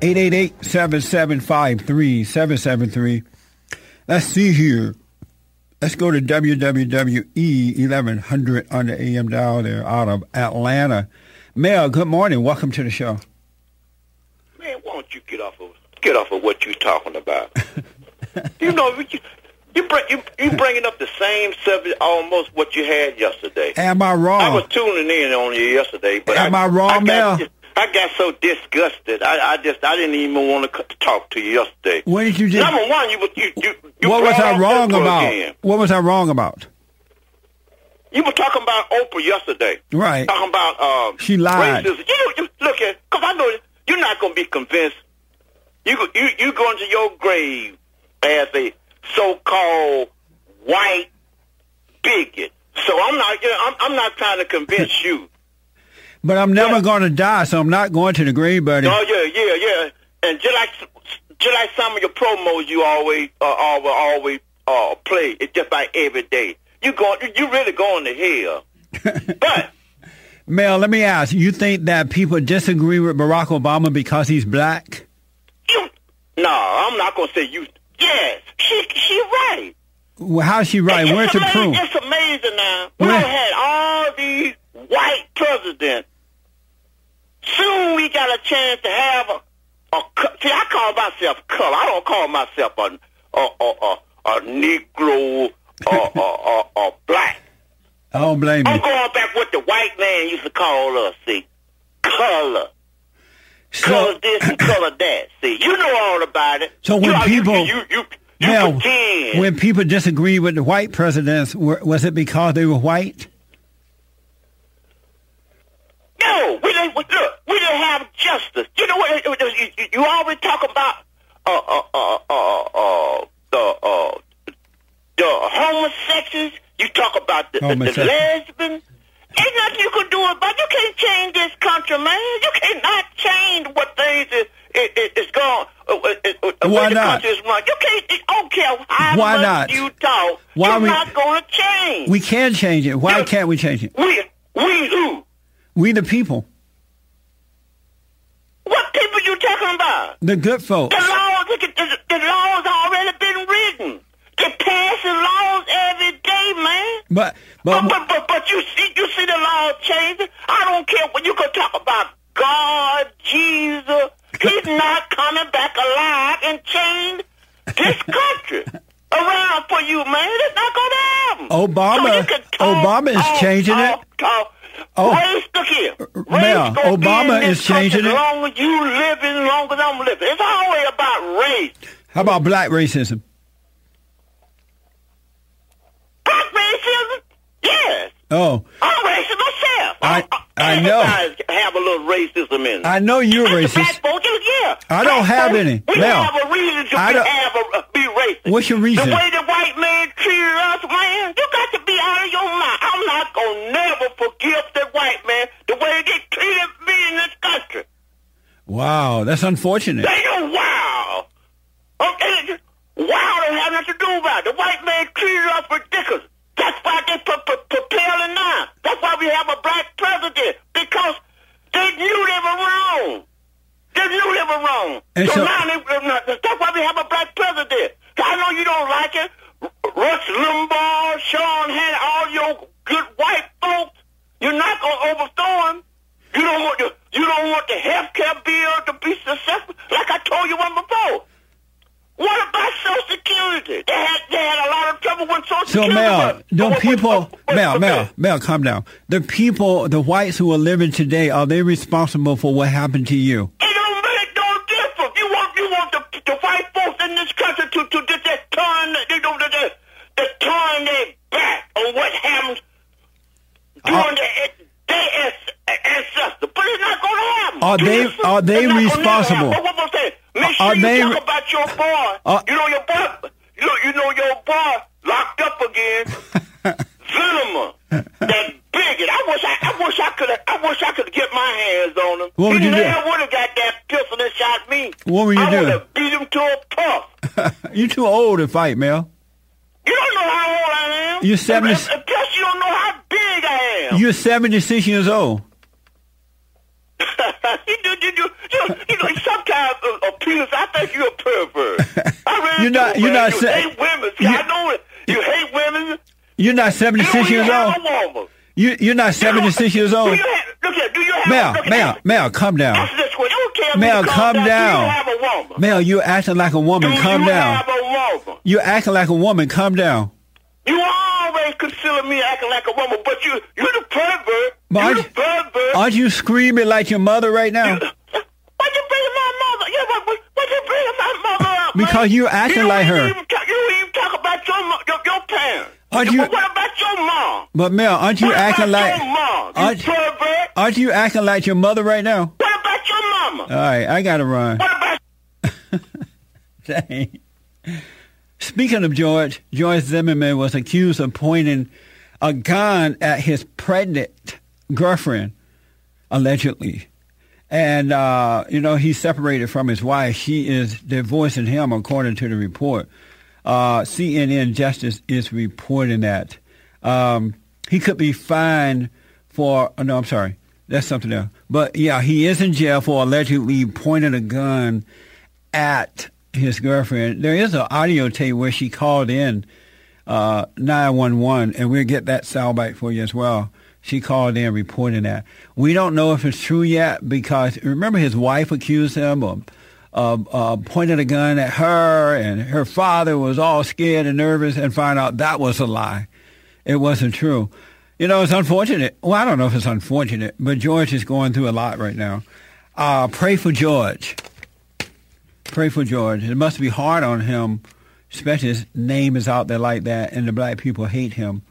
888-775-3773. Let's see here. Let's go to WWWE 1100 on the AM dial there out of Atlanta. Mel, good morning. Welcome to the show. Man, why don't you get off of get off of what you're talking about? you know, you you, bring, you you bringing up the same subject almost what you had yesterday. Am I wrong? I was tuning in on you yesterday, but Am I, I wrong, I Mel? got, I got so disgusted. I, I just I didn't even want to talk to you yesterday. When did you just? Number one, you you you, you what was I wrong about? Again. What was I wrong about? You were talking about Oprah yesterday. Right. Talking about um, She lied. Racism. You you, look at because I know you're not going to be convinced. You you you going to your grave as a so-called white bigot. So I'm not. You know, I'm, I'm not trying to convince you. But I'm never Yeah. going to die, so I'm not going to the grave, buddy. Oh yeah, yeah, yeah. And just like just like some of your promos, you always uh, always always uh, play. It's just like every day. You going? You really going to hell? but Mel, let me ask. You think that people disagree with Barack Obama because he's black? you, no, I'm not gonna say you. Yes, she she right. Well, how's she right? It's Where's the proof? It's amazing now. We Where- had all these white presidents. Soon we got a chance to have a, a see. I call myself color. I don't call myself a a a, a, a Negro or or, or, or black. I don't blame you. I'm going back what the white man used to call us. See, color. color this and color that. See, you know all about it. So when you, people- you you you, pretend. when people disagree with the white presidents, was it because they were white? No, we didn't. Look, didn't have justice. You know what? You, you, you always talk about uh, uh, uh, uh, uh, the uh, the homosexuals. You talk about the, the, the lesbians. Ain't nothing you can do about. it. You can't change this country, man. You cannot change what things is is, is, is going. Uh, uh, uh, uh, Why the not? country is run. You can't. I don't care how Why much not? you talk. Why you're we- not going to change. We can change it. Why Yeah. can't we change it? we we who? We the people, What people you talking about? the good folks. The laws, the, the, laws already been written. They passing laws every day, man. But But, but but, but, but you see, you see the law changing. I don't care what you can talk about. God, Jesus, He's not coming back alive and change this country around for you, man. It's not going to happen. Obama- So you can talk, Obama is changing it. Talk. Oh. Race, look here. Race Mel, gonna be Obama is changing it. Long you living, as long as I'm living. It's always about race. how about black racism? Black racism? Yes. Oh, I'm racist myself. I- I know. Have a little racism in it. I know you're the racist. Black folks, yeah. I don't have folks, any. We Mel, have a reason to I be, have a, be racist. What's your reason? The way the white man treated us, man, you got to be out of your mind. I'm not going to never forgive the white man the way they treated me in this country. Wow, that's unfortunate. They know wow. Okay, wow don't have nothing to do about it. The white man treated us ridiculous. That's why they put, put, propelling now. That's why we have a black president because they knew they were wrong. They knew they were wrong. And so, so- now they, that's why we have a black president. I know you don't like it. Rush Limbaugh, Sean Hannity, all your good white folks. You're not gonna overthrow him. You don't want the you don't want the health care bill to be successful, like I told you one before. What about Social Security? They had they had a lot of trouble when Social So Security. Mel, the people, Mel, Mel, Mel, calm down. The people, the whites who are living today, are they responsible for what happened to you? It don't make no difference. You want you want the, the white folks in this country to to just turn they don't they, they, they turn their back on what happened during Uh, the their ans- ancestors, but it's not going to happen. Are they- are they It's not gonna never responsible? Make sure Are you they- talk about your boy. Uh, you know your boy. You you know your boy locked up again. Zimmerman, that bigot. I wish I, I wish I could. I wish I could get my hands on him. What would he you do? never would have got that pistol and shot me. What would you I do? would have beat him to a puff. You're too old to fight, Mel. You don't know how old I am. You're 70 And, and plus, you don't know how big I am. You're 76 years old. you do, you do, you, you know, sometimes uh, make you a pervert? I really You're not- do, you're man. not You sa- hate women. See, you- I know it. You hate women. You're not 76 don't years old. a. You, you're not 76 years Do old. you have, look here, do you have Mel, look Mel, at- Mel, calm down. Answer this question. You don't care Mel, calm Do down. you have a woman? Mel, you're acting like a woman. do Calm you down. have a woman? You're acting like a woman. Calm down. You always consider me acting like a woman, but you, you're the pervert. But you aren't the pervert. Aren't you screaming like your mother right now? You bring my mother? Yeah, what, what, why'd you bring my mother up, Because you're acting you like her. Even talk, you even talk about your, your, your parents. Aren't you- but What about your mom? But Mel, aren't you what acting about like your mom? You aren't, pervert. aren't you acting like your mother right now? What about your mama? All right, I gotta run. what about Dang. Speaking of George, George Zimmerman was accused of pointing a gun at his pregnant girlfriend, allegedly. And, uh, you know, he's separated from his wife. She is divorcing him, according to the report. Uh, CNN Justice is reporting that. Um, he could be fined for, oh, no, I'm sorry. That's something else. But, yeah, he is in jail for allegedly pointing a gun at his girlfriend. There is an audio tape where she called in uh, 911, and we'll get that soundbite for you as well. She called in reporting that. We don't know if it's true yet because remember his wife accused him of, uh, pointing a gun at her, and her father was all scared and nervous and found out that was a lie. It wasn't true. You know, it's unfortunate. Well, I don't know if it's unfortunate, but George is going through a lot right now. Uh, pray for George. Pray for George. It must be hard on him, especially his name is out there like that, and the black people hate him.